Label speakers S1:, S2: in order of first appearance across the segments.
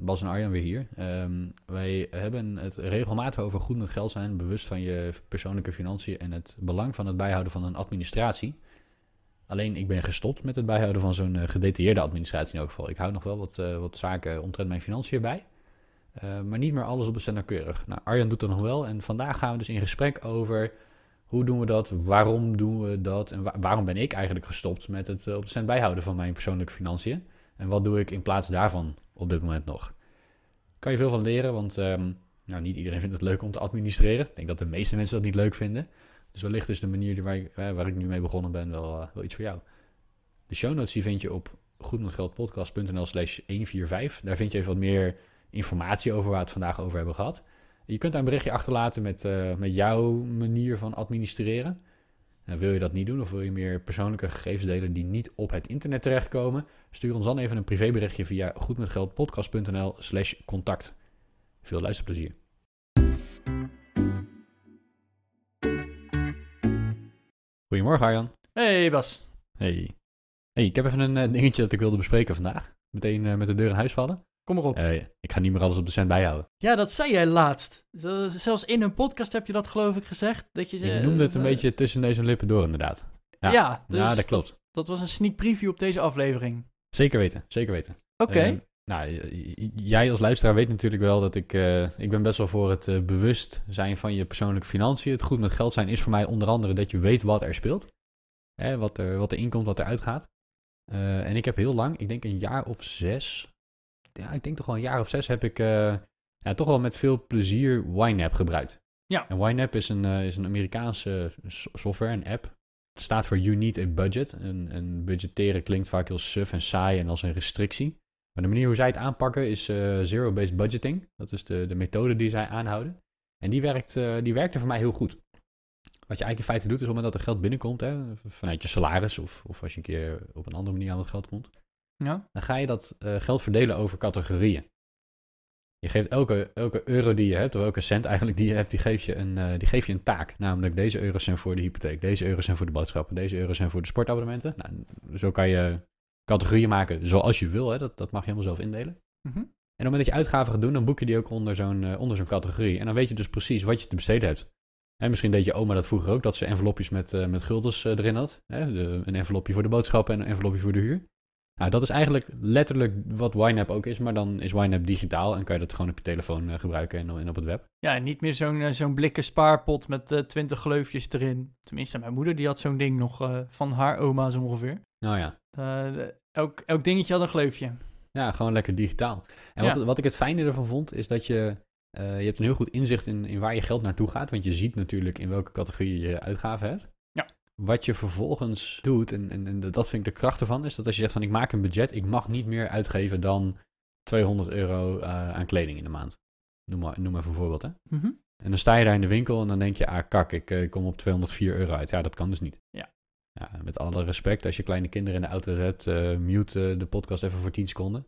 S1: Bas en Arjan weer hier. Ehm, wij hebben het regelmatig over goed met geld zijn, bewust van je persoonlijke financiën en het belang van het bijhouden van een administratie. Alleen ik ben gestopt met het bijhouden van zo'n eh, gedetailleerde administratie in elk geval. Ik hou nog wel wat, uh, wat zaken omtrent mijn financiën bij. Uh, maar niet meer alles op cent nauwkeurig. Nou, Arjan doet dat nog wel. En vandaag gaan we dus in gesprek over hoe doen we dat? Waarom doen we dat? En waarom ben ik eigenlijk gestopt met het op de cent bijhouden van mijn persoonlijke financiën? En wat doe ik in plaats daarvan op dit moment nog? Kan je veel van leren, want um, nou, niet iedereen vindt het leuk om te administreren. Ik denk dat de meeste mensen dat niet leuk vinden. Dus wellicht is de manier waar ik, waar ik nu mee begonnen ben wel, uh, wel iets voor jou. De show notes vind je op goedmetgeldpodcast.nl slash 145. Daar vind je even wat meer informatie over waar we het vandaag over hebben gehad. Je kunt daar een berichtje achterlaten met, uh, met jouw manier van administreren. En wil je dat niet doen of wil je meer persoonlijke gegevens delen die niet op het internet terechtkomen? Stuur ons dan even een privéberichtje via goedmetgeldpodcast.nl slash contact. Veel luisterplezier. Goedemorgen Arjan.
S2: Hey Bas.
S1: Hey. Hey, ik heb even een uh, dingetje dat ik wilde bespreken vandaag. Meteen uh, met de deur in huis vallen.
S2: Kom erop.
S1: Uh, ik ga niet meer alles op de cent bijhouden.
S2: Ja, dat zei jij laatst. Zelfs in een podcast heb je dat geloof ik gezegd. Dat je
S1: zei, ik noemde het een beetje tussen deze lippen door inderdaad.
S2: Ja, ja,
S1: dus ja dat klopt.
S2: Dat, dat, was een sneak preview op deze aflevering.
S1: Zeker weten, zeker weten.
S2: Oké. Okay.
S1: nou, jij als luisteraar weet natuurlijk wel dat ik... Uh, ik ben best wel voor het bewust zijn van je persoonlijke financiën. Het goed met geld zijn is voor mij onder andere dat je weet wat er speelt. Hè, wat, er, wat er inkomt, wat er uitgaat. En ik heb heel lang, ik denk een jaar of zes, ja, ik denk toch wel een jaar of zes heb ik uh, ja, toch wel met veel plezier YNAB gebruikt.
S2: Ja.
S1: En YNAB is een, uh, is een Amerikaanse software, een app. Het staat voor You Need a Budget. En, en budgetteren klinkt vaak heel suf en saai en als een restrictie. Maar de manier hoe zij het aanpakken is uh, zero-based budgeting. Dat is de, de methode die zij aanhouden. En die, werkt, die werkte voor mij heel goed. Wat je eigenlijk in feite doet, is op het moment dat er geld binnenkomt, hè, vanuit je salaris of, of als je een keer op een andere manier aan het geld komt,
S2: ja.
S1: dan ga je dat uh, geld verdelen over categorieën. Je geeft elke, elke euro die je hebt, of elke cent eigenlijk die je hebt, die geef je, een, uh, die geef je een taak. Namelijk deze euro's zijn voor de hypotheek, deze euro's zijn voor de boodschappen, deze euro's zijn voor de sportabonnementen. Nou, zo kan je categorieën maken zoals je wil, hè. Dat, dat mag je helemaal zelf indelen.
S2: Mm -hmm.
S1: En op het moment dat je uitgaven gaat doen, dan boek je die ook onder zo'n uh, onder zo'n categorie. En dan weet je dus precies wat je te besteden hebt. En misschien deed je oma dat vroeger ook, dat ze envelopjes met, uh, met guldens erin had. Hè? De, een envelopje voor de boodschappen en een envelopje voor de huur. Nou, dat is eigenlijk letterlijk wat YNAB ook is, maar dan is YNAB digitaal en kan je dat gewoon op je telefoon uh, gebruiken en, en, op het web.
S2: Ja, en niet meer zo'n uh, zo'n blikken spaarpot met uh, 20 gleufjes erin. Tenminste, mijn moeder die had zo'n ding nog uh, van haar oma zo ongeveer.
S1: Nou ja.
S2: elk, elk dingetje had een gleufje.
S1: Ja, gewoon lekker digitaal. En
S2: Ja.
S1: wat, wat ik het fijne ervan vond, is dat je, eh, je hebt een heel goed inzicht in, in waar je geld naartoe gaat. Want je ziet natuurlijk in welke categorie je uitgaven hebt. Wat je vervolgens doet, en, en, en dat vind ik de kracht ervan, is dat als je zegt van ik maak een budget, ik mag niet meer uitgeven dan 200 euro eh, aan kleding in de maand. Noem maar, noem maar een voorbeeld, hè.
S2: Mhm.
S1: En dan sta je daar in de winkel en dan denk je, ah kak, ik eh, kom op 204 euro uit. Ja, dat kan dus niet.
S2: Ja.
S1: ja met alle respect, als je kleine kinderen in de auto hebt, eh, mute de podcast even voor 10 seconden.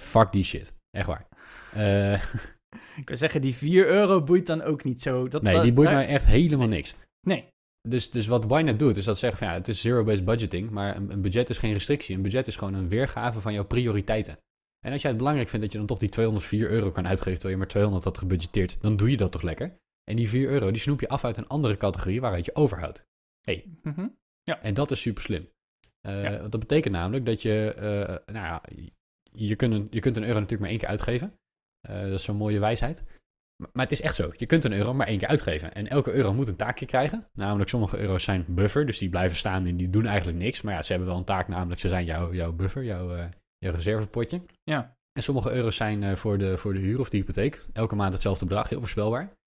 S1: Fuck die shit. Echt waar.
S2: Ik wil zeggen, die 4 euro boeit dan ook niet zo. Dat,
S1: nee, die boeit
S2: daar-
S1: mij echt helemaal niks.
S2: Nee.
S1: Dus, dus wat YNAB doet, is dat zeggen van ja, het is zero-based budgeting, maar een, een budget is geen restrictie. Een budget is gewoon een weergave van jouw prioriteiten. En als jij het belangrijk vindt dat je dan toch die 204 euro kan uitgeven terwijl je maar 200 had gebudgeteerd, dan doe je dat toch lekker. En die 4 euro, die snoep je af uit een andere categorie waaruit je overhoudt.
S2: Mhm.
S1: En dat is super slim. Eh,
S2: Ja.
S1: want Dat betekent namelijk dat je, eh, nou ja, je kunt, een, je kunt een euro natuurlijk maar één keer uitgeven. Eh, dat is zo'n mooie wijsheid. Maar, het is echt zo. Je kunt een euro maar één keer uitgeven. En elke euro moet een taakje krijgen. Namelijk, sommige euro's zijn buffer, dus die blijven staan en die doen eigenlijk niks. Maar ja, ze hebben wel een taak, namelijk ze zijn jouw, jouw buffer, jouw, eh, jouw reservepotje.
S2: Ja.
S1: En sommige euro's zijn eh, voor, de, voor de huur of de hypotheek. Elke maand hetzelfde bedrag, heel voorspelbaar.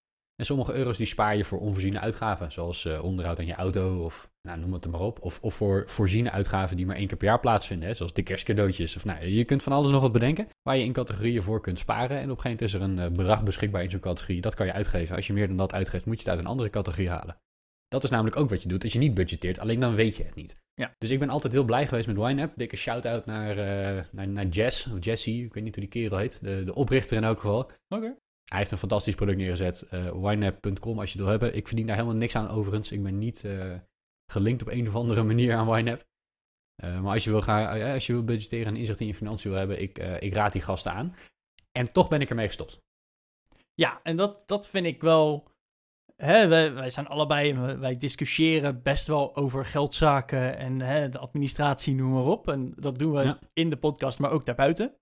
S1: En sommige euro's die spaar je voor onvoorziene uitgaven, zoals eh, onderhoud aan je auto of nou, noem het er maar op. Of, of voor voorziene uitgaven die maar één keer per jaar plaatsvinden, hè, zoals de kerstcadeautjes. Of, nou, je kunt van alles nog wat bedenken waar je in categorieën voor kunt sparen. En op een gegeven moment is er een eh, bedrag beschikbaar in zo'n categorie. Dat kan je uitgeven. Als je meer dan dat uitgeeft, moet je het uit een andere categorie halen. Dat is namelijk ook wat je doet als je niet budgeteert, alleen dan weet je het niet.
S2: Ja.
S1: Dus ik ben altijd heel blij geweest met YNAB. Dikke shout-out naar, eh, naar, naar Jess, of Jesse, ik weet niet hoe die kerel heet. De, de oprichter in elk geval.
S2: Oké.
S1: Hij heeft een fantastisch product neergezet. Uh, als je het wil hebben. Ik verdien daar helemaal niks aan overigens. Ik ben niet uh, gelinkt op een of andere manier aan YNAB. Uh, maar als je, wil gaan, als je wil budgetteren en inzicht in je financiën wil hebben, ik, ik raad die gasten aan. En toch ben ik ermee gestopt.
S2: Ja, en dat, dat vind ik wel hè, wij, wij, zijn allebei, wij discussiëren best wel over geldzaken en hè, de administratie, noem maar op. En dat doen we in de podcast, maar ook daarbuiten.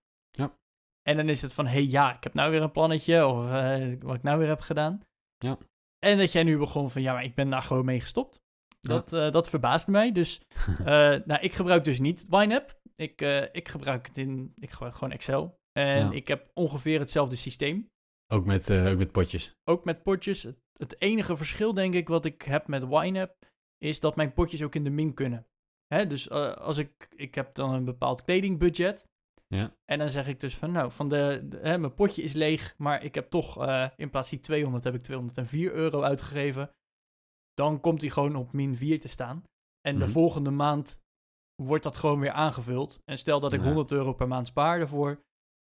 S2: En dan is het van, hé hey, ja, ik heb nou weer een plannetje, of uh, wat ik nou weer heb gedaan.
S1: Ja.
S2: En dat jij nu begon van, ja, maar ik ben daar gewoon mee gestopt. Dat, ja. uh, dat verbaast mij. Dus, uh, nou, ik gebruik dus niet YNAB. Ik, ik gebruik het in, ik gebruik gewoon Excel. En ja. ik heb ongeveer hetzelfde systeem.
S1: Ook met, ook met potjes?
S2: Ook met potjes. Het enige verschil, denk ik, wat ik heb met YNAB, is dat mijn potjes ook in de min kunnen. Hè, dus als ik, ik heb dan een bepaald kledingbudget.
S1: Ja.
S2: En dan zeg ik dus van, nou, van de, de hè, mijn potje is leeg, maar ik heb toch, uh, in plaats van 200, heb ik 204 euro uitgegeven. Dan komt hij gewoon op min 4 te staan. En
S1: Mhm.
S2: de volgende maand wordt dat gewoon weer aangevuld. En stel dat ik
S1: Ja.
S2: 100 euro per maand spaar daarvoor,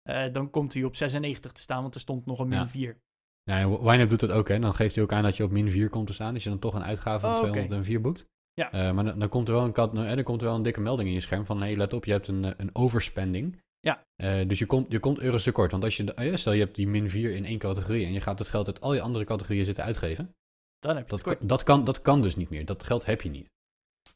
S2: eh, dan komt hij op 96 te staan, want er stond nog een min
S1: Ja.
S2: 4.
S1: Ja, en YNAB doet dat ook, hè. Dan geeft hij ook aan dat je op min 4 komt te staan. Dus je dan toch een uitgave van
S2: Oh, oké.
S1: 204 boekt.
S2: Ja.
S1: Eh, maar dan, dan komt er wel een, kat, eh, dan komt er wel een dikke melding in je scherm van... hey, let op, je hebt een, eh, een overspending.
S2: Ja.
S1: Eh, dus je komt, je komt euro's tekort. Want als je, stel je hebt die min 4 in één categorie... en je gaat het geld uit al je andere categorieën zitten uitgeven...
S2: Dan heb je
S1: Dat,
S2: het kort.
S1: kan- dat, kan, dat kan dus niet meer. Dat geld heb je niet.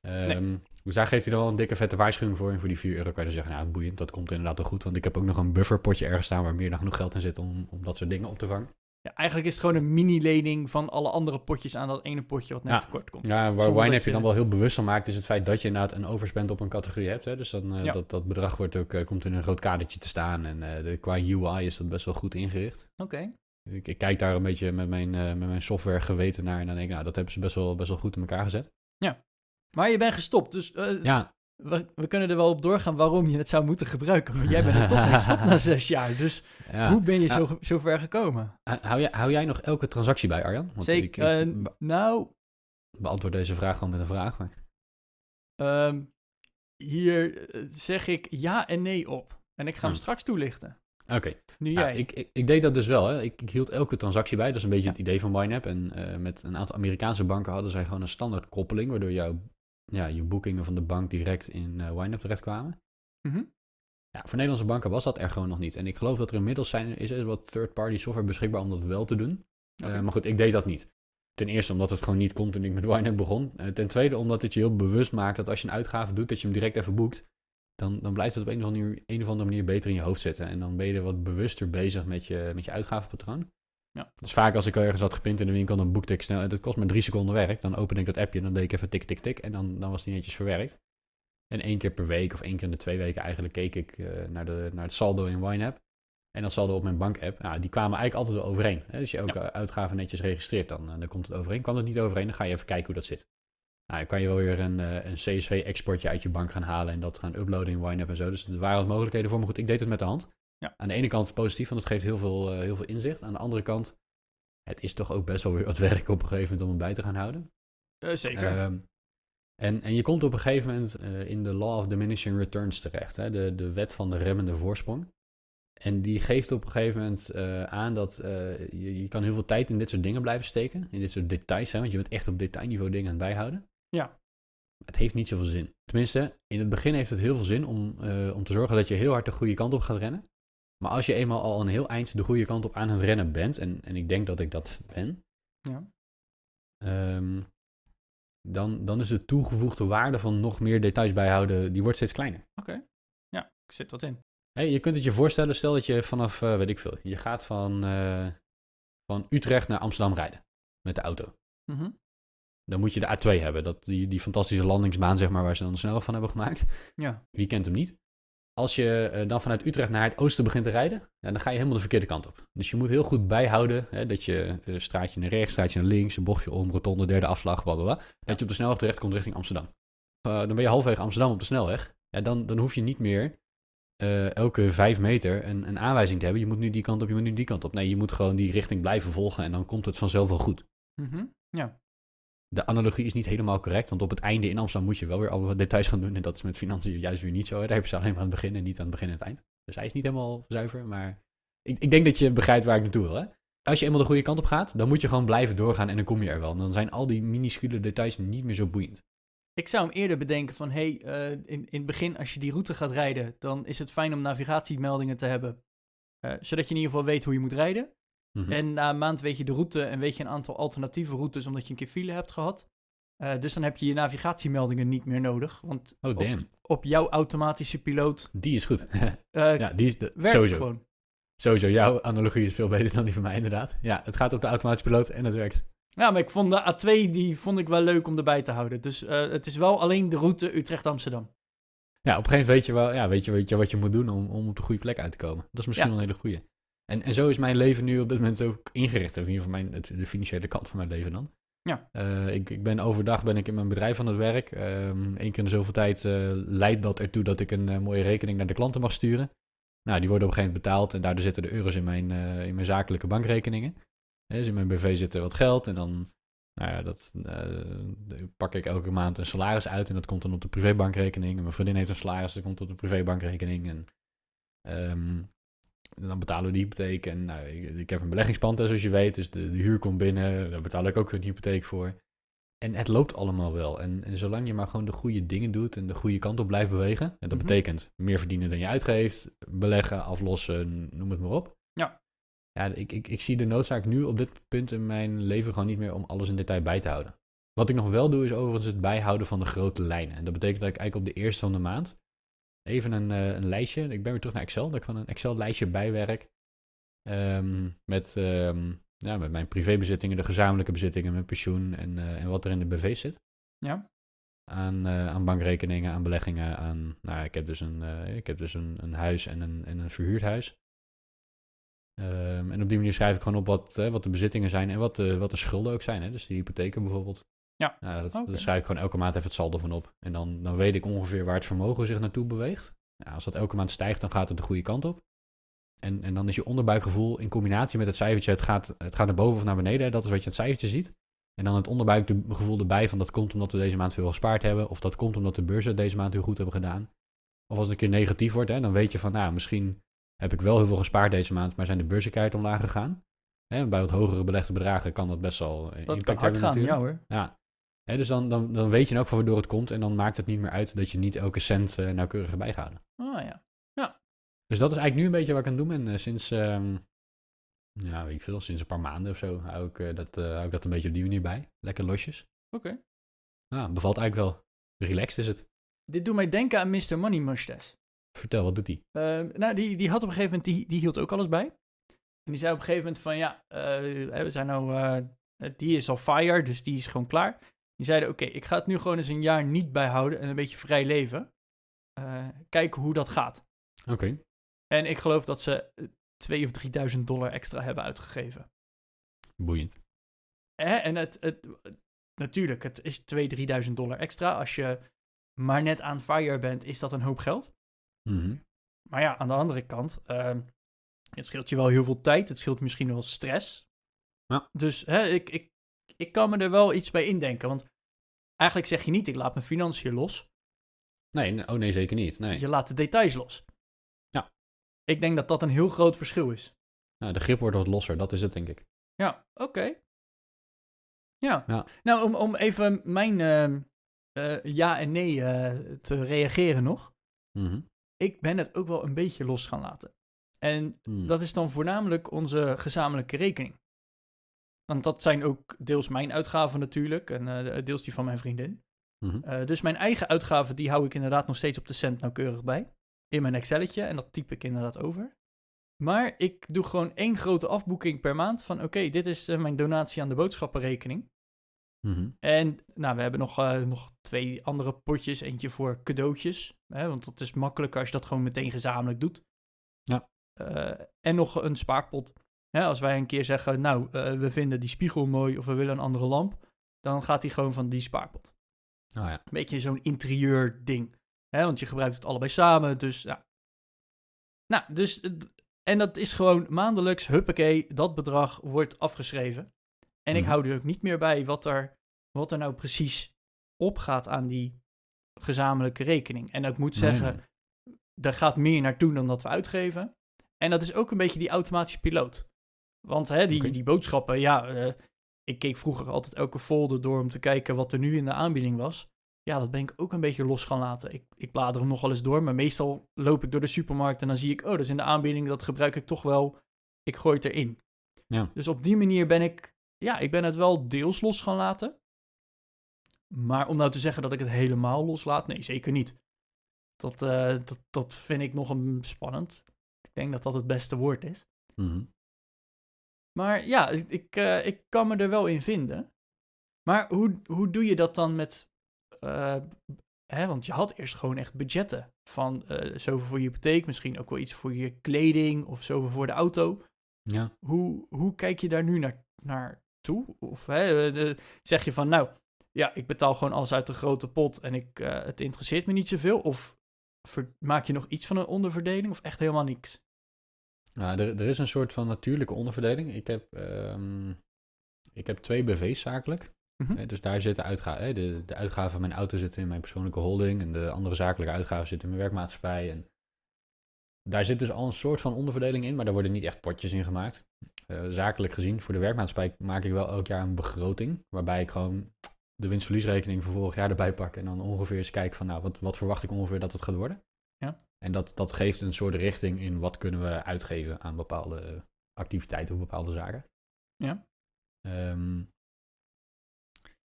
S1: Ehm, Dus daar geeft hij dan wel een dikke vette waarschuwing voor. En voor die 4 euro kan je dan zeggen, nou boeiend, dat komt inderdaad wel goed. Want ik heb ook nog een bufferpotje ergens staan waar meer dan genoeg geld in zit om, om dat soort dingen op te vangen.
S2: Ja, eigenlijk is het gewoon een mini-lening van alle andere potjes aan dat ene potje wat net
S1: Ja.
S2: tekort komt.
S1: Ja, waar
S2: Zonder
S1: Wine heb je dan wel heel bewust van maakt, is het feit dat je inderdaad een overspend op een categorie hebt. Hè? Dus dan, eh,
S2: Ja.
S1: dat, dat bedrag wordt ook, eh, komt in een rood kadertje te staan. En eh, de, qua UI is dat best wel goed ingericht.
S2: Oké.
S1: Ik, ik kijk daar een beetje met mijn, eh, met mijn software geweten naar. En dan denk ik, nou, dat hebben ze best wel, best wel goed in elkaar gezet.
S2: Maar je bent gestopt, dus eh,
S1: Ja,
S2: we, we kunnen er wel op doorgaan waarom je het zou moeten gebruiken. Maar jij bent er toch gestopt na zes jaar. Dus
S1: ja.
S2: hoe ben je
S1: Ja.
S2: zo, zo ver gekomen?
S1: Hou, jij, hou jij nog elke transactie bij, Arjan? Want
S2: Zeker.
S1: ik, ik
S2: eh,
S1: be-
S2: nou,
S1: beantwoord deze vraag gewoon met een vraag. Maar...
S2: ehm, hier eh, zeg ik ja en nee op. En ik ga hem
S1: Hmm.
S2: straks toelichten.
S1: Oké,
S2: Nu
S1: Ja,
S2: jij.
S1: ik, ik, ik deed dat dus wel. Hè. Ik, ik hield elke transactie bij. Dat is een beetje
S2: Ja.
S1: het idee van YNAB. En eh, met een aantal Amerikaanse banken hadden zij gewoon een standaard koppeling, waardoor jouw, ja, je boekingen van de bank direct in eh YNAB terechtkwamen.
S2: Mhm.
S1: Ja, voor Nederlandse banken was dat er gewoon nog niet. En ik geloof dat er inmiddels zijn, is er wat third-party software beschikbaar om dat wel te doen. Eh, maar goed, ik deed dat niet. Ten eerste omdat het gewoon niet kon toen ik met YNAB begon. Eh, ten tweede omdat het je heel bewust maakt dat als je een uitgave doet, dat je hem direct even boekt. Dan, dan blijft het op een of, andere manier, een of andere manier beter in je hoofd zitten. En dan ben je er wat bewuster bezig met je, met je uitgavenpatroon.
S2: Ja.
S1: Dus vaak als ik ergens had gepint in de winkel, dan boekte ik snel. Dat kost me drie seconden werk. Dan open ik dat appje en dan deed ik even tik, tik, tik. En dan, dan was die netjes verwerkt. En één keer per week of één keer in de twee weken eigenlijk keek ik eh, naar, de, naar het saldo in YNAB. En dat saldo op mijn bankapp. Nou, die kwamen eigenlijk altijd wel overeen. Hè? Dus je elke uitgave netjes registreert, dan, eh, dan komt het overeen. Kwam het niet overeen, dan ga je even kijken hoe dat zit. Nou, dan kan je wel weer een, eh, een CSV-exportje uit je bank gaan halen en dat gaan uploaden in YNAB en zo. Dus er waren wat mogelijkheden voor me. Goed, ik deed het met de hand.
S2: Ja.
S1: Aan de ene kant positief, want het geeft heel veel, eh, heel veel inzicht. Aan de andere kant, het is toch ook best wel weer wat werk op een gegeven moment om het bij te gaan houden.
S2: Eh, zeker.
S1: Ehm, en, en je komt op een gegeven moment eh, in de Law of Diminishing Returns terecht, hè? De, de wet van de remmende voorsprong. En die geeft op een gegeven moment aan dat je, je kan heel veel tijd in dit soort dingen blijven steken, in dit soort details, hè? want je bent echt op detailniveau dingen aan het bijhouden.
S2: Ja.
S1: Het heeft niet zoveel zin. Tenminste, in het begin heeft het heel veel zin om, om te zorgen dat je heel hard de goede kant op gaat rennen. Maar als je eenmaal al een heel eind de goede kant op aan het rennen bent, en, en ik denk dat ik dat ben,
S2: ja.
S1: Ehm, dan, dan is de toegevoegde waarde van nog meer details bijhouden, die wordt steeds kleiner.
S2: Oké. Ja, ik zit wat in.
S1: Hey, je kunt het je voorstellen, stel dat je vanaf, eh, weet ik veel, je gaat van, eh, van Utrecht naar Amsterdam rijden met de auto.
S2: Mhm.
S1: Dan moet je de A2 hebben, dat, die, die fantastische landingsbaan zeg maar, waar ze dan snelweg van hebben gemaakt.
S2: Ja.
S1: Wie kent hem niet? Als je eh, dan vanuit Utrecht naar het oosten begint te rijden, dan ga je helemaal de verkeerde kant op. Dus je moet heel goed bijhouden hè, dat je uh, straatje naar rechts, straatje naar links, een bochtje om, rotonde, derde afslag, blablabla. Dat je op de snelweg terecht komt richting Amsterdam. Uh, dan ben je halfweg Amsterdam op de snelweg. Ja, dan, dan hoef je niet meer elke vijf meter een, een aanwijzing te hebben. Je moet nu die kant op, je moet nu die kant op. Nee, je moet gewoon die richting blijven volgen en dan komt het vanzelf wel goed.
S2: -hmm. Ja
S1: de analogie is niet helemaal correct, want op het einde in Amsterdam moet je wel weer alle details gaan doen. En dat is met financiën juist weer niet zo. Daar hebben ze alleen maar aan het begin en niet aan het begin en het eind. Dus hij is niet helemaal zuiver, maar ik, ik denk dat je begrijpt waar ik naartoe wil. Als je eenmaal de goede kant op gaat, dan moet je gewoon blijven doorgaan en dan kom je er wel. En dan zijn al die minuscule details niet meer zo boeiend.
S2: Ik zou hem eerder bedenken van, hey, uh, in, in het begin als je die route gaat rijden, dan is het fijn om navigatiemeldingen te hebben. Uh, zodat je in ieder geval weet hoe je moet rijden. Mm -hmm. En na een maand weet je de route en weet je een aantal alternatieve routes omdat je een keer file hebt gehad. Uh, dus dan heb je je navigatiemeldingen niet meer nodig. Want
S1: oh, damn.
S2: Op, op jouw automatische piloot.
S1: Die is goed. uh, ja, die is de, sowieso.
S2: gewoon.
S1: Sowieso, jouw analogie is veel beter dan die van mij, inderdaad. Ja, het gaat op de automatische piloot en het werkt.
S2: Ja, maar ik vond de A2 die vond ik wel leuk om erbij te houden. Dus uh, het is wel alleen de route Utrecht-Amsterdam.
S1: Ja, op een gegeven moment weet je wel ja, weet je, weet je wat je moet doen om, om op de goede plek uit te komen. Dat is misschien ja. wel een hele goede. En, en zo is mijn leven nu op dit moment ook ingericht. In ieder geval mijn, het, de financiële kant van mijn leven dan.
S2: Ja.
S1: Uh, ik, ik ben overdag ben ik in mijn bedrijf aan het werk. Eén um, keer in de zoveel tijd uh, leidt dat ertoe dat ik een uh, mooie rekening naar de klanten mag sturen. Nou, die worden op een gegeven moment betaald en daardoor zitten de euro's in mijn, in mijn zakelijke bankrekeningen. Dus in mijn BV zit er wat geld en dan nou ja, dat, pak ik elke maand een salaris uit en dat komt dan op de privébankrekening. En mijn vriendin heeft een salaris, dat komt op de privébankrekening. En um, dan betalen we de hypotheek. En nou, ik, ik, heb een beleggingspand, zoals je weet. Dus de, de, huur komt binnen. Daar betaal ik ook een hypotheek voor. En het loopt allemaal wel. En, en, zolang je maar gewoon de goede dingen doet en de goede kant op blijft bewegen. En dat mm -hmm. betekent meer verdienen dan je uitgeeft. Beleggen, aflossen, noem het maar op.
S2: Ja.
S1: Ja, ik, ik, ik zie de noodzaak nu op dit punt in mijn leven gewoon niet meer om alles in detail bij te houden. Wat ik nog wel doe is overigens het bijhouden van de grote lijnen. En dat betekent dat ik eigenlijk op de eerste van de maand even een, uh, een lijstje. Ik ben weer terug naar Excel. Dat ik van een Excel-lijstje bijwerk. Um, met, um, ja, met mijn privébezittingen, de gezamenlijke bezittingen, mijn pensioen en, uh, en wat er in de BV zit.
S2: Ja.
S1: Aan, uh, aan bankrekeningen, aan beleggingen, aan. Nou, ik heb dus een, ik heb dus een, een huis en een, en een verhuurd huis. Um, en op die manier schrijf ik gewoon op wat, wat de bezittingen zijn en wat de, wat de schulden ook zijn. Hè? Dus de hypotheken bijvoorbeeld.
S2: Ja.
S1: Nou, dat, okay. Schrijf ik gewoon elke maand even het saldo van op. En dan, dan weet ik ongeveer waar het vermogen zich naartoe beweegt. Ja, als dat elke maand stijgt, dan gaat het de goede kant op. En, en dan is je onderbuikgevoel in combinatie met het cijfertje, het gaat, het gaat naar boven of naar beneden. Dat is wat je het cijfertje ziet. En dan het onderbuikgevoel erbij van dat komt omdat we deze maand veel gespaard hebben. Of dat komt omdat de beurzen deze maand heel goed hebben gedaan. Of als het een keer negatief wordt, hè, dan weet je van, nou, misschien heb ik wel heel veel gespaard deze maand, maar zijn de beurzen omlaag gegaan. Hè, bij wat hogere belegde bedragen kan dat best wel
S2: dat
S1: impact
S2: hebben
S1: gaan,
S2: natuurlijk. Ja hoor.
S1: Ja, He, dus dan, dan, dan weet je elk geval waardoor het komt. En dan maakt het niet meer uit dat je niet elke cent uh, nauwkeurig bijgehouden.
S2: Oh ja. ja.
S1: Dus dat is eigenlijk nu een beetje wat ik aan het doen ben. Uh, sinds, um, ja, weet ik veel, sinds een paar maanden of zo hou ik, uh, dat, hou ik dat een beetje op die manier bij. Lekker losjes.
S2: Oké. Okay.
S1: Ja, bevalt eigenlijk wel. Relaxed is het.
S2: Dit doet mij denken aan Mr. Money Mustache.
S1: Vertel, wat doet hij?
S2: Ehm, nou, die, die had op een gegeven moment, die, die hield ook alles bij. En die zei op een gegeven moment van, ja, we zijn nou, die is al fire, dus die is gewoon klaar. Die zeiden, oké, okay, ik ga het nu gewoon eens een jaar niet bijhouden en een beetje vrij leven. Uh, kijken hoe dat gaat.
S1: Oké. Okay.
S2: En ik geloof dat ze 2 of 3.000 dollar extra hebben uitgegeven.
S1: Boeiend.
S2: Eh, en het, het, natuurlijk, het is 2.000, 3.000 dollar extra. Als je maar net aan fire bent, is dat een hoop geld.
S1: Mm -hmm.
S2: Maar ja, aan de andere kant, uh, het scheelt je wel heel veel tijd. Het scheelt misschien wel stress.
S1: Ja.
S2: Dus hè, ik, ik ik kan me er wel iets bij indenken. Want eigenlijk zeg je niet, ik laat mijn financiën los.
S1: Nee, oh nee, zeker niet. Nee.
S2: Je laat de details los.
S1: Ja.
S2: Ik denk dat dat een heel groot verschil is.
S1: Nou, de grip wordt wat losser, dat is het denk ik.
S2: Ja, oké. Okay. Ja.
S1: ja.
S2: Nou, om, om even mijn uh, uh, ja en nee uh, te reageren nog.
S1: Mm -hmm.
S2: Ik ben het ook wel een beetje los gaan laten. En
S1: mm.
S2: dat is dan voornamelijk onze gezamenlijke rekening. Want dat zijn ook deels mijn uitgaven natuurlijk en uh, deels die van mijn vriendin.
S1: Mm -hmm.
S2: uh, dus mijn eigen uitgaven, die hou ik inderdaad nog steeds op de cent nauwkeurig bij. In mijn Excelletje en dat typ ik inderdaad over. Maar ik doe gewoon één grote afboeking per maand van oké, okay, dit is uh, mijn donatie aan de boodschappenrekening.
S1: Mhm.
S2: En nou, we hebben nog, eh, nog twee andere potjes. Eentje voor cadeautjes. Hè, want dat is makkelijker als je dat gewoon meteen gezamenlijk doet.
S1: Ja.
S2: Eh, en nog een spaarpot. Hè, als wij een keer zeggen, nou, eh, we vinden die spiegel mooi of we willen een andere lamp. Dan gaat die gewoon van die spaarpot.
S1: Oh ja.
S2: Een beetje zo'n interieur ding. Hè, want je gebruikt het allebei samen. Dus ja. Nou, dus. eh, En dat is gewoon maandelijks, huppakee, dat bedrag wordt afgeschreven. En ik
S1: Mhm.
S2: hou er ook niet meer bij wat er, wat er nou precies opgaat aan die gezamenlijke rekening. En ik moet
S1: Nee,
S2: zeggen,
S1: nee.
S2: er gaat meer naartoe dan dat we uitgeven. En dat is ook een beetje die automatische piloot. Want hè, die, die boodschappen, ja, eh, ik keek vroeger altijd elke folder door om te kijken wat er nu in de aanbieding was. Ja, dat ben ik ook een beetje los gaan laten. Ik, ik blader hem nog wel eens door, maar meestal loop ik door de supermarkt en dan zie ik, oh, dat is in de aanbieding, dat gebruik ik toch wel. Ik gooi het erin.
S1: Ja.
S2: Dus op die manier ben ik, ja, ik ben het wel deels los gaan laten. Maar om nou te zeggen dat ik het helemaal loslaat, nee, zeker niet. Dat, eh, dat, dat vind ik nog een spannend. Ik denk dat dat het beste woord is.
S1: Mhm.
S2: Maar ja, ik, eh, ik kan me er wel in vinden. Maar hoe, hoe doe je dat dan met. eh, hè, want je had eerst gewoon echt budgetten. Van eh, zoveel voor je hypotheek, misschien ook wel iets voor je kleding of zoveel voor de auto.
S1: Ja.
S2: Hoe, hoe kijk je daar nu naar, naar toe? Of hè, de- zeg je van, nou, ja, ik betaal gewoon alles uit de grote pot en ik, het interesseert me niet zoveel? Of ver- maak je nog iets van een onderverdeling of echt helemaal niks?
S1: Nou, er, er is een soort van natuurlijke onderverdeling. Ik heb, ehm, ik heb twee BV's zakelijk.
S2: Mhm.
S1: Hè, dus daar zitten uitgaven. De, de uitgaven van mijn auto zitten in mijn persoonlijke holding. En de andere zakelijke uitgaven zitten in mijn werkmaatschappij. En daar zit dus al een soort van onderverdeling in, maar daar worden niet echt potjes in gemaakt. Eh, zakelijk gezien, voor de werkmaatschappij maak ik wel elk jaar een begroting. Waarbij ik gewoon de winstverliesrekening voor vorig jaar erbij pak. En dan ongeveer eens kijk van, nou, wat, wat verwacht ik ongeveer dat het gaat worden.
S2: Ja.
S1: En dat, dat geeft een soort richting in wat kunnen we uitgeven aan bepaalde eh, activiteiten of bepaalde zaken.
S2: Ja.
S1: Ehm,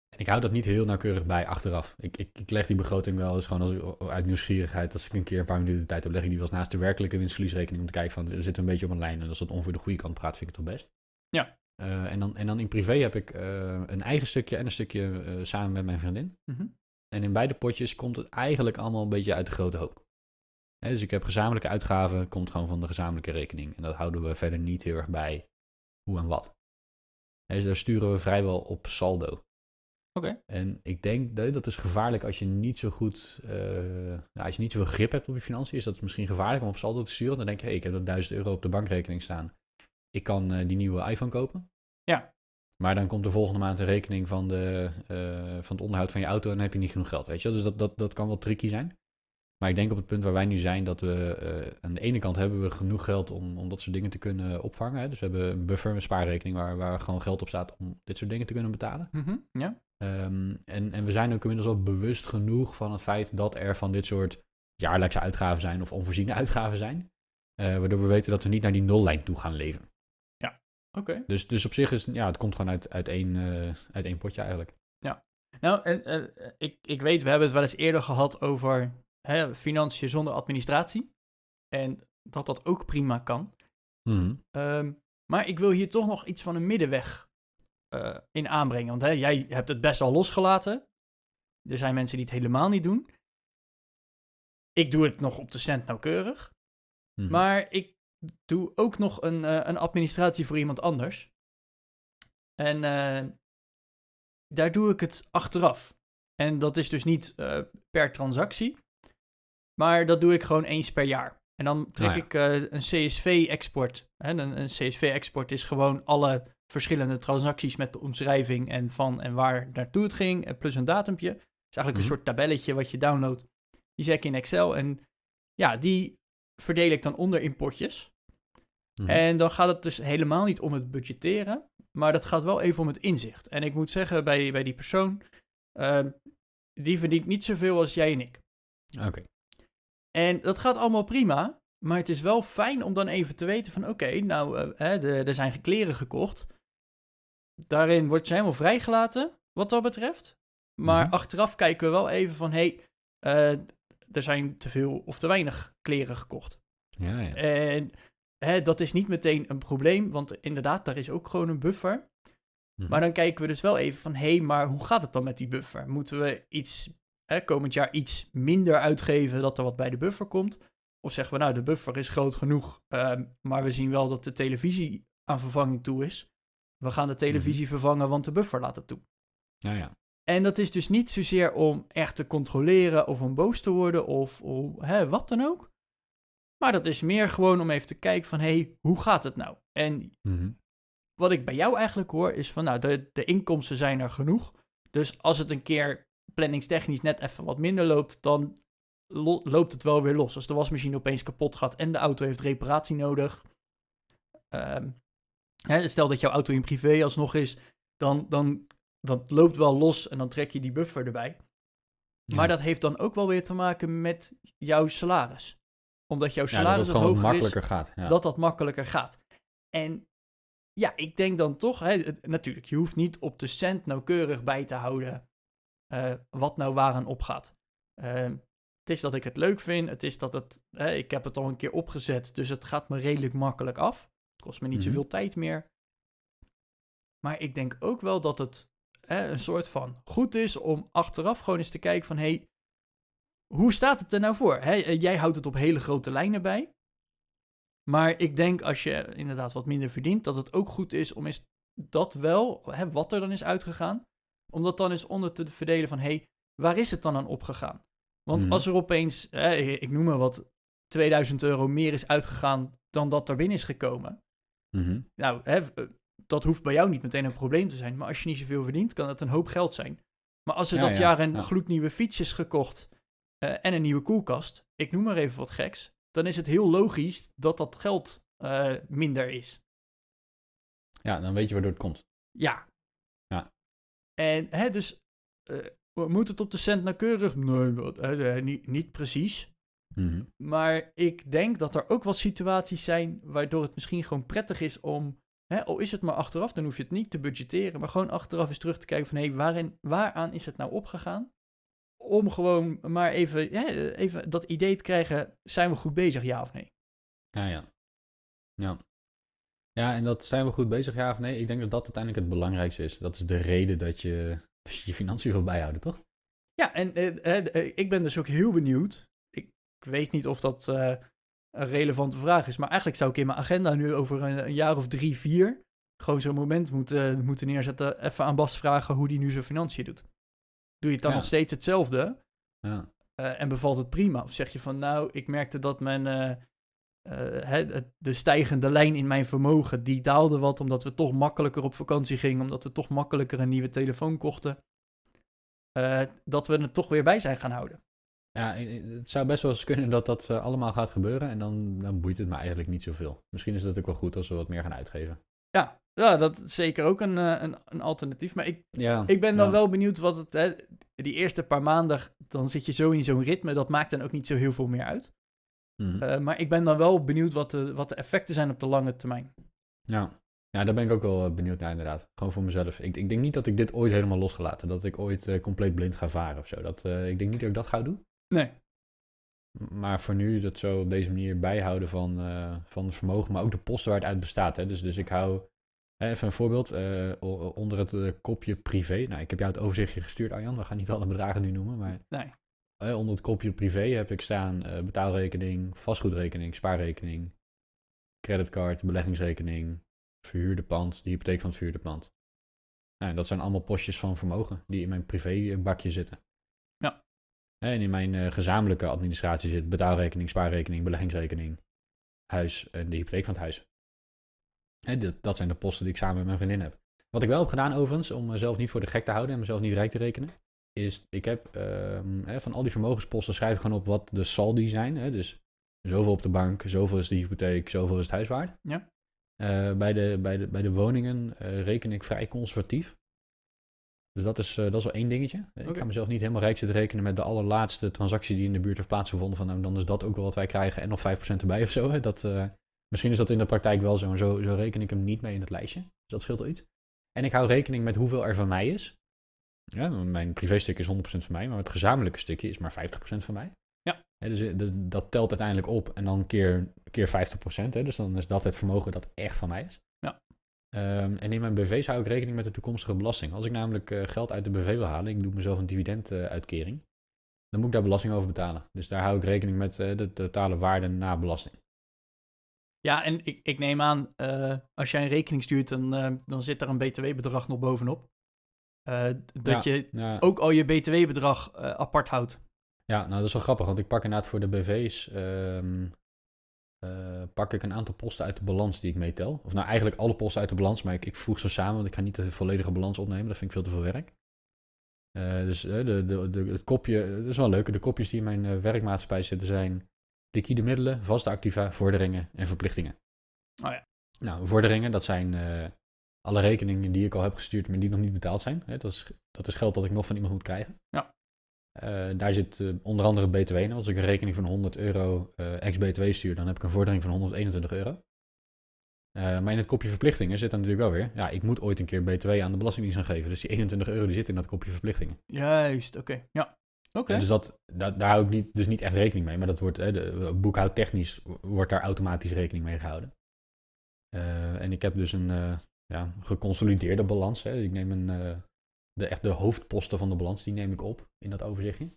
S1: en ik hou dat niet heel nauwkeurig bij achteraf. Ik, ik, ik leg die begroting wel eens gewoon als, uit nieuwsgierigheid. Als ik een keer een paar minuten de tijd heb, leg ik die wel eens naast de werkelijke winstverliesrekening. Om te kijken van, er zit een beetje op een lijn. En als dat ongeveer de goede kant praat, vind ik het toch best.
S2: Ja.
S1: Eh, en, dan, en dan in privé heb ik eh, een eigen stukje en een stukje samen met mijn vriendin.
S2: Mhm.
S1: En in beide potjes komt het eigenlijk allemaal een beetje uit de grote hoop. Dus ik heb gezamenlijke uitgaven, komt gewoon van de gezamenlijke rekening. En dat houden we verder niet heel erg bij hoe en wat. Dus daar sturen we vrijwel op saldo.
S2: Oké.
S1: En ik denk dat dat is gevaarlijk als je niet zo goed, nou, als je niet zoveel grip hebt op je financiën, is dat misschien gevaarlijk om op saldo te sturen. Dan denk je, hey, ik heb er 1000 euro op de bankrekening staan. Ik kan eh, die nieuwe iPhone kopen.
S2: Ja.
S1: Maar dan komt de volgende maand een rekening van, de, eh, van het onderhoud van je auto en dan heb je niet genoeg geld, weet je. Dus dat, dat, dat kan wel tricky zijn. Maar ik denk op het punt waar wij nu zijn, dat we eh, aan de ene kant hebben we genoeg geld om, om dat soort dingen te kunnen opvangen. Hè. Dus we hebben een buffer, een spaarrekening waar, waar gewoon geld op staat om dit soort dingen te kunnen betalen.
S2: Mhm. Ja.
S1: Ehm, en, en we zijn ook inmiddels al bewust genoeg van het feit dat er van dit soort jaarlijkse uitgaven zijn of onvoorziene uitgaven zijn. Eh, waardoor we weten dat we niet naar die nullijn toe gaan leven.
S2: Oké.
S1: Dus, dus op zich is ja, het komt gewoon uit, uit, één, eh, uit één potje eigenlijk.
S2: Nou, en, ik, ik weet, we hebben het wel eens eerder gehad over hè, financiën zonder administratie. En dat dat ook prima kan.
S1: Mhm.
S2: Ehm, maar ik wil hier toch nog iets van een middenweg eh, in aanbrengen. Want hè, jij hebt het best wel losgelaten. Er zijn mensen die het helemaal niet doen. Ik doe het nog op de cent nauwkeurig.
S1: Mhm.
S2: Maar ik doe ook nog een, eh, een administratie voor iemand anders. En eh, daar doe ik het achteraf. En dat is dus niet per transactie. Maar dat doe ik gewoon eens per jaar. En dan trek
S1: ja.
S2: ik eh, een CSV-export. Een, een CSV-export is gewoon alle verschillende transacties met de omschrijving en van en waar naartoe het ging. En plus een datumpje. Het is eigenlijk
S1: Mhm.
S2: een soort tabelletje wat je downloadt. Die zet ik in Excel. En ja, die verdeel ik dan onder in potjes.
S1: Mhm.
S2: En dan gaat het dus helemaal niet om het budgetteren, maar dat gaat wel even om het inzicht. En ik moet zeggen, bij, bij die persoon, ehm, die verdient niet zoveel als jij en ik.
S1: Oké.
S2: En dat gaat allemaal prima, maar het is wel fijn om dan even te weten van, oké, nou, eh, er zijn kleren gekocht. Daarin wordt ze helemaal vrijgelaten, wat dat betreft. Maar
S1: Mhm.
S2: achteraf kijken we wel even van, hé, hey, eh, er zijn te veel of te weinig kleren gekocht.
S1: Ja, ja.
S2: En hè, dat is niet meteen een probleem, want inderdaad, daar is ook gewoon een buffer.
S1: Mhm.
S2: Maar dan kijken we dus wel even van, hé, hey, maar hoe gaat het dan met die buffer? Moeten we iets, hè, komend jaar iets minder uitgeven dat er wat bij de buffer komt? Of zeggen we, nou, de buffer is groot genoeg, ehm, maar we zien wel dat de televisie aan vervanging toe is. We gaan de televisie vervangen, want de buffer laat het toe.
S1: Ja.
S2: En dat is dus niet zozeer om echt te controleren of om boos te worden of, of hè, wat dan ook. Maar dat is meer gewoon om even te kijken van, hé, hey, hoe gaat het nou? En
S1: Mhm.
S2: wat ik bij jou eigenlijk hoor is van, nou, de, de inkomsten zijn er genoeg. Dus als het een keer planningstechnisch net even wat minder loopt, dan lo- loopt het wel weer los. Als de wasmachine opeens kapot gaat en de auto heeft reparatie nodig. ehm, hè, stel dat jouw auto in privé alsnog is, dan, dan dat loopt wel los en dan trek je die buffer erbij.
S1: Ja.
S2: Maar dat heeft dan ook wel weer te maken met jouw salaris. Omdat jouw
S1: Ja,
S2: salaris
S1: dat
S2: wat
S1: gewoon
S2: hoger is,
S1: makkelijker gaat. Ja.
S2: dat dat makkelijker gaat. En ja, ik denk dan toch, hè, natuurlijk, je hoeft niet op de cent nauwkeurig bij te houden eh, wat nou waaraan opgaat. Eh, het is dat ik het leuk vind, het is dat het, hè, ik heb het al een keer opgezet, dus het gaat me redelijk makkelijk af. Het kost me niet
S1: Mhm.
S2: zoveel tijd meer. Maar ik denk ook wel dat het hè, een soort van goed is om achteraf gewoon eens te kijken van, hey, hoe staat het er nou voor? Hè, eh, jij houdt het op hele grote lijnen bij. Maar ik denk als je inderdaad wat minder verdient, dat het ook goed is om eens dat wel, hè, wat er dan is uitgegaan, om dat dan eens onder te verdelen van, hé, hey, waar is het dan aan opgegaan? Want
S1: Mhm.
S2: als er opeens, hè, ik noem maar wat, 2000 euro meer is uitgegaan dan dat er binnen is gekomen.
S1: Mhm.
S2: Nou, hè, eh, dat hoeft bij jou niet meteen een probleem te zijn, maar als je niet zoveel verdient, kan het een hoop geld zijn. Maar als er
S1: Ja,
S2: dat
S1: ja,
S2: jaar een
S1: ja.
S2: gloednieuwe fiets is gekocht eh, en een nieuwe koelkast, ik noem maar even wat geks, dan is het heel logisch dat dat geld eh, minder is.
S1: ja, dan weet je waardoor het komt.
S2: Ja. En hè, dus moet het op de cent nauwkeurig? Nee, wat, hè, niet, niet precies.
S1: Mhm.
S2: Maar ik denk dat er ook wel situaties zijn waardoor het misschien gewoon prettig is om, hè, al is het maar achteraf, dan hoef je het niet te budgetteren, maar gewoon achteraf eens terug te kijken van, hé, hey, waarin, waaraan is het nou opgegaan? Om gewoon maar even, ja, even dat idee te krijgen, zijn we goed bezig, ja of nee?
S1: Ja, ja. Ja. Ja, en dat zijn we goed bezig, ja of nee? Ik denk dat dat uiteindelijk het belangrijkste is. Dat is de reden dat je dat je, je financiën wil bijhouden, toch?
S2: Ja, en eh, eh, eh, ik ben dus ook heel benieuwd. Ik, ik weet niet of dat een relevante vraag is, maar eigenlijk zou ik in mijn agenda nu over een, een jaar of drie, vier gewoon zo'n moment moeten, moeten neerzetten. Even aan Bas vragen hoe die nu zijn financiën doet. Doe je het dan
S1: Ja.
S2: nog steeds hetzelfde
S1: Ja.
S2: en bevalt het prima? Of zeg je van nou, ik merkte dat mijn, eh, het- de stijgende lijn in mijn vermogen, die daalde wat omdat we toch makkelijker op vakantie gingen, omdat we toch makkelijker een nieuwe telefoon kochten. Eh, dat we er toch weer bij zijn gaan houden.
S1: Ja, het zou best wel eens kunnen dat dat eh, allemaal gaat gebeuren en dan, dan boeit het me eigenlijk niet zoveel. Misschien is dat ook wel goed als we wat meer gaan uitgeven.
S2: Ja, ja dat is zeker ook een, een, een alternatief. Maar ik,
S1: Ja,
S2: ik ben dan
S1: ja.
S2: wel benieuwd wat het... Hè, die eerste paar maanden, dan zit je zo in zo'n ritme. Dat maakt dan ook niet zo heel veel meer uit.
S1: Mhm.
S2: Eh, maar ik ben dan wel benieuwd wat de, wat de effecten zijn op de lange termijn.
S1: ja. ja, daar ben ik ook wel eh, benieuwd naar inderdaad. Gewoon voor mezelf. Ik, ik denk niet dat ik dit ooit helemaal los ga laten. Dat ik ooit eh, compleet blind ga varen of zo. Dat, ik denk niet dat ik dat ga doen.
S2: Nee.
S1: Maar voor nu dat zo op deze manier bijhouden van, van het vermogen, maar ook de posten waar het uit bestaat. Hè. Dus, dus ik hou, even een voorbeeld, onder het kopje privé. Nou, ik heb jou het overzichtje gestuurd, Arjan. We gaan niet alle bedragen nu noemen, maar
S2: Nee.
S1: Eh, onder het kopje privé heb ik staan eh, betaalrekening, vastgoedrekening, spaarrekening, creditcard, beleggingsrekening, verhuurde pand, de hypotheek van het verhuurde pand. Nou, dat zijn allemaal postjes van vermogen die in mijn privébakje zitten.
S2: Ja.
S1: En in mijn eh, gezamenlijke administratie zit betaalrekening, spaarrekening, beleggingsrekening, huis en de hypotheek van het huis. Dat zijn de posten die ik samen met mijn vriendin heb. Wat ik wel heb gedaan overigens, om mezelf niet voor de gek te houden en mezelf niet rijk te rekenen, is ik heb ehm, hè, van al die vermogensposten schrijf ik gewoon op wat de saldi zijn. Hè, dus zoveel op de bank, zoveel is de hypotheek, zoveel is het huis waard.
S2: Ja.
S1: Eh, bij, de, bij, de, bij de woningen eh, reken ik vrij conservatief. Dus dat is, eh, dat is wel één dingetje. Ik ga mezelf niet helemaal rijk zitten rekenen met de allerlaatste transactie die in de buurt heeft plaatsgevonden. Van, nou, dan is dat ook wel wat wij krijgen en nog 5% erbij of zo. Hè. Dat, misschien is dat in de praktijk wel zo en zo, zo reken ik hem niet mee in het lijstje. Dus dat scheelt wel iets. En ik hou rekening met hoeveel er van mij is. Ja, mijn privéstuk is 100% van mij, maar het gezamenlijke stukje is maar 50% van mij.
S2: Ja.
S1: Dus, eh, dat telt uiteindelijk op en dan keer, keer 50%. Hè, dus dan is dat het vermogen dat echt van mij is.
S2: Ja.
S1: Ehm, en in mijn BV's hou ik rekening met de toekomstige belasting. Als ik namelijk eh, geld uit de BV wil halen, ik doe mezelf een dividenduitkering, dan moet ik daar belasting over betalen. Dus daar hou ik rekening met eh, de totale waarde na belasting.
S2: Ja, en ik, ik neem aan, als jij een rekening stuurt, dan, dan zit daar een btw-bedrag nog bovenop. Eh, dat
S1: Ja,
S2: je
S1: ja,
S2: ook al je btw-bedrag eh, apart houdt.
S1: ja, nou dat is wel grappig, want ik pak inderdaad voor de BV's, ehm, eh, pak ik een aantal posten uit de balans die ik meetel. Of nou eigenlijk alle posten uit de balans, maar ik, ik voeg ze samen, want ik ga niet de volledige balans opnemen, dat vind ik veel te veel werk. Dus de, de, de, het kopje, dat is wel leuk, de kopjes die in mijn werkmaatschappij zitten zijn liquide middelen, vaste activa, vorderingen en verplichtingen.
S2: Oh ja.
S1: Nou, vorderingen, dat zijn alle rekeningen die ik al heb gestuurd, maar die nog niet betaald zijn. Hè, dat, is, dat is geld dat ik nog van iemand moet krijgen.
S2: Ja.
S1: Eh, daar zit eh, onder andere BTW in. Als ik een rekening van 100 euro eh, ex-BTW stuur, dan heb ik een vordering van 121 euro. Maar in het kopje verplichtingen zit dan natuurlijk wel weer, ja, ik moet ooit een keer BTW aan de Belastingdienst gaan geven. Dus die 21 euro die zit in dat kopje verplichtingen.
S2: Juist, oké. Ja. Oké.
S1: Dus dat, da- daar hou ik niet, dus niet echt rekening mee. Maar dat wordt, hè, de, boekhoudtechnisch wordt daar automatisch rekening mee gehouden. Eh, en ik heb dus een ja, geconsolideerde balans. Hè. Ik neem een, eh, de, echt de hoofdposten van de balans, die neem ik op in dat overzichtje.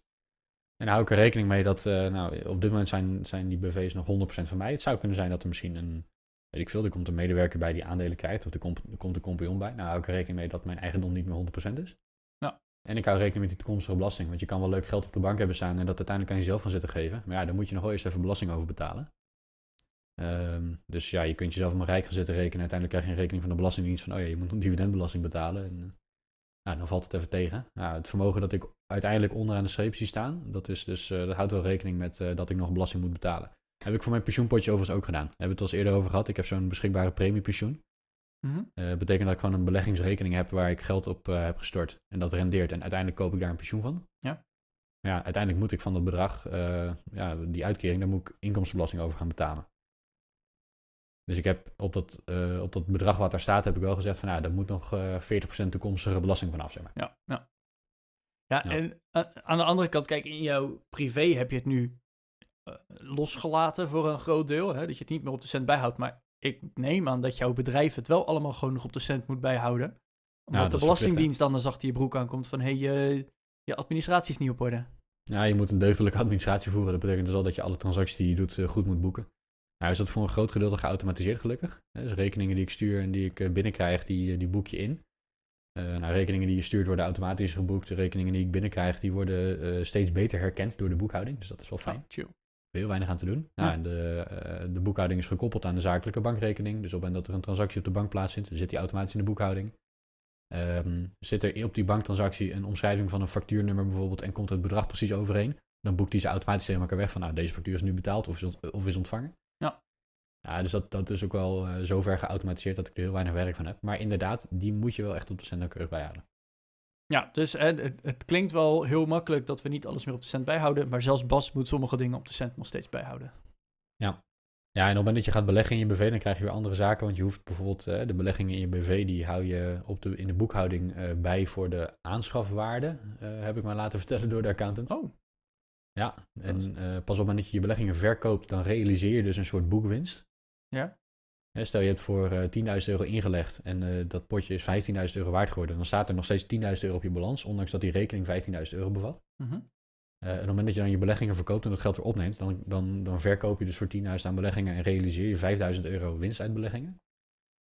S1: En hou ik er rekening mee dat, eh, nou, op dit moment zijn, zijn die BV's nog 100% van mij. Het zou kunnen zijn dat er misschien een, weet ik veel, er komt een medewerker bij die aandelen krijgt. Of er komt, er komt een compagnon bij. Nou hou ik er rekening mee dat mijn eigendom niet meer 100% is.
S2: Ja.
S1: En ik hou rekening met die toekomstige belasting. Want je kan wel leuk geld op de bank hebben staan en dat uiteindelijk aan jezelf gaan zitten geven. Maar ja, daar moet je nog wel eerst even belasting over betalen. Ehm, dus ja, je kunt jezelf maar rijk gaan zitten rekenen. Uiteindelijk krijg je een rekening van de Belastingdienst van, oh ja, je moet een dividendbelasting betalen. En, nou, dan valt het even tegen. Nou, het vermogen dat ik uiteindelijk onderaan de streep zie staan, dat, is dus, eh, dat houdt wel rekening met eh, dat ik nog belasting moet betalen. Heb ik voor mijn pensioenpotje overigens ook gedaan. Daar hebben we het al eens eerder over gehad. Ik heb zo'n beschikbare premiepensioen.
S2: Mhm.
S1: Eh betekent dat ik gewoon een beleggingsrekening heb waar ik geld op heb gestort. En dat rendeert. En uiteindelijk koop ik daar een pensioen van.
S2: Ja.
S1: Ja, uiteindelijk moet ik van dat bedrag, ja, die uitkering, daar moet ik inkomstenbelasting over gaan betalen. Dus ik heb op dat, eh, op dat bedrag wat daar staat, heb ik wel gezegd van, nou, daar moet nog eh 40% toekomstige belasting van af, zeg maar.
S2: Ja, ja. Ja,
S1: Ja.
S2: en eh, aan de andere kant, kijk, in jouw privé heb je het nu eh, losgelaten voor een groot deel. Hè, dat je het niet meer op de cent bijhoudt. Maar ik neem aan dat jouw bedrijf het wel allemaal gewoon nog op de cent moet bijhouden. Omdat
S1: dat
S2: de Belastingdienst anders achter je broek aankomt van... hé, hey, je, je administratie is niet op orde.
S1: Ja, je moet een deugdelijke administratie voeren. Dat betekent dus wel dat je alle transacties die je doet eh, goed moet boeken. Nou is dat voor een groot gedeelte geautomatiseerd gelukkig. Dus rekeningen die ik stuur en die ik eh, binnenkrijg, die, eh, die boek je in. Eh, nou, rekeningen die je stuurt worden automatisch geboekt. De rekeningen die ik binnenkrijg, die worden steeds beter herkend door de boekhouding. Dus dat is wel fijn.
S2: Ah, chill.
S1: Heel weinig aan te doen.
S2: Ja.
S1: Ja. en de, de boekhouding is gekoppeld aan de zakelijke bankrekening. Dus op het moment dat er een transactie op de bank plaatsvindt, zit die automatisch in de boekhouding. Ehm, zit er op die banktransactie een omschrijving van een factuurnummer bijvoorbeeld en komt het bedrag precies overeen, dan boekt hij ze automatisch tegen elkaar weg van, nou, deze factuur is nu betaald of is, ont- of is ontvangen.
S2: Ja.
S1: Ja, dus dat, dat is ook wel eh, zover geautomatiseerd dat ik er heel weinig werk van heb. Maar inderdaad, die moet je wel echt op de cent nauwkeurig bijhouden.
S2: Ja, dus hè, het, het klinkt wel heel makkelijk dat we niet alles meer op de cent bijhouden. Maar zelfs Bas moet sommige dingen op de cent nog steeds bijhouden.
S1: Ja, en op het moment dat je gaat beleggen in je BV, dan krijg je weer andere zaken. Want je hoeft bijvoorbeeld eh, de beleggingen in je BV, die hou je op de, in de boekhouding eh, bij voor de aanschafwaarde. eh, heb ik mij laten vertellen door de accountant.
S2: Oh,
S1: Ja, en pas op het moment dat je je beleggingen verkoopt, dan realiseer je dus een soort boekwinst.
S2: Ja.
S1: Stel je hebt voor eh 10.000 euro ingelegd en eh, dat potje is 15.000 euro waard geworden. Dan staat er nog steeds 10.000 euro op je balans, ondanks dat die rekening 15.000 euro bevat.
S2: Mhm.
S1: Eh, en op het moment dat je dan je beleggingen verkoopt en dat geld weer opneemt, dan, dan, dan verkoop je dus voor 10.000 aan beleggingen en realiseer je 5.000 euro winst uit beleggingen.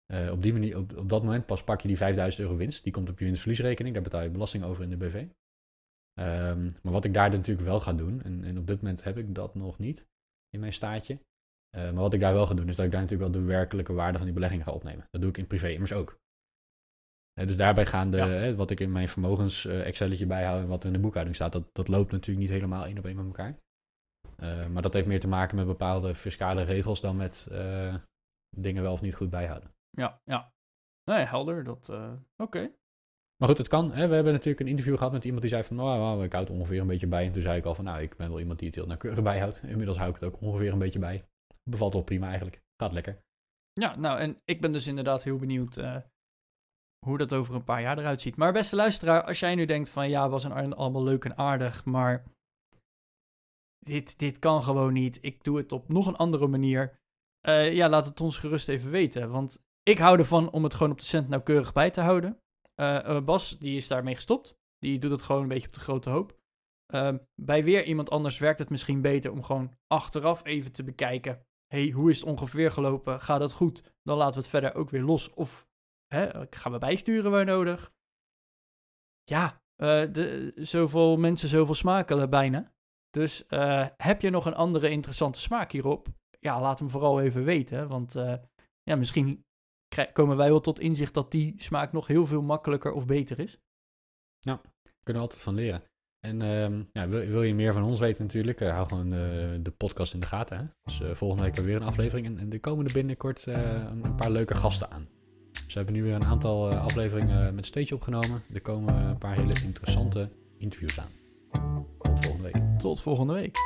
S1: Eh, op, die manier, op, op dat moment pas pak je die 5.000 euro winst. Die komt op je winstverliesrekening, daar betaal je belasting over in de BV. Ehm, maar wat ik daar natuurlijk wel ga doen, en, en op dit moment heb ik dat nog niet in mijn staatje. Eh, maar wat ik daar wel ga doen, is dat ik daar natuurlijk wel de werkelijke waarde van die beleggingen ga opnemen. Dat doe ik in privé immers ook. Dus daarbij gaan de,
S2: Ja.
S1: wat ik in mijn vermogens eh, Excelletje bijhoud en wat er in de boekhouding staat, dat, dat loopt natuurlijk niet helemaal één op één met elkaar. Eh, maar dat heeft meer te maken met bepaalde fiscale regels dan met dingen wel of niet goed bijhouden.
S2: Ja, ja. Nee, helder. Dat, Oké.
S1: Maar goed, het kan. Hè? We hebben natuurlijk een interview gehad met iemand die zei van, nou, nou, ik houd ongeveer een beetje bij. En toen zei ik al van, nou, ik ben wel iemand die het heel nauwkeurig bijhoudt. Inmiddels hou ik het ook ongeveer een beetje bij. Bevalt wel prima eigenlijk. Gaat lekker.
S2: Ja, nou, en ik ben dus inderdaad heel benieuwd eh, hoe dat over een paar jaar eruit ziet. Maar beste luisteraar, als jij nu denkt van ja, was een allemaal leuk en aardig, maar dit, dit kan gewoon niet. Ik doe het op nog een andere manier. Eh, ja, laat het ons gerust even weten. Want Ik hou ervan om het gewoon op de cent nauwkeurig bij te houden. Eh, Bas, die is daarmee gestopt. Die doet het gewoon een beetje op de grote hoop. Ehm, bij weer iemand anders werkt het misschien beter om gewoon achteraf even te bekijken. Hey, hoe is het ongeveer gelopen? Gaat dat goed? Dan laten we het verder ook weer los. Of hè, gaan we bijsturen waar nodig? Ja, eh, de, zoveel mensen, zoveel smakelen bijna. Dus eh, heb je nog een andere interessante smaak hierop? Ja, laat hem vooral even weten. Want eh, ja, misschien komen wij wel tot inzicht dat die smaak nog heel veel makkelijker of beter is.
S1: Kunnen we altijd van leren. En ehm, ja, wil, wil je meer van ons weten natuurlijk, eh, hou gewoon eh, de podcast in de gaten. Hè? Dus eh, volgende week weer een aflevering. En, er komen er binnenkort een, een paar leuke gasten aan. Dus we hebben nu weer een aantal afleveringen met stage opgenomen. Er komen een paar hele interessante interviews aan. Tot volgende week.
S2: Tot volgende week.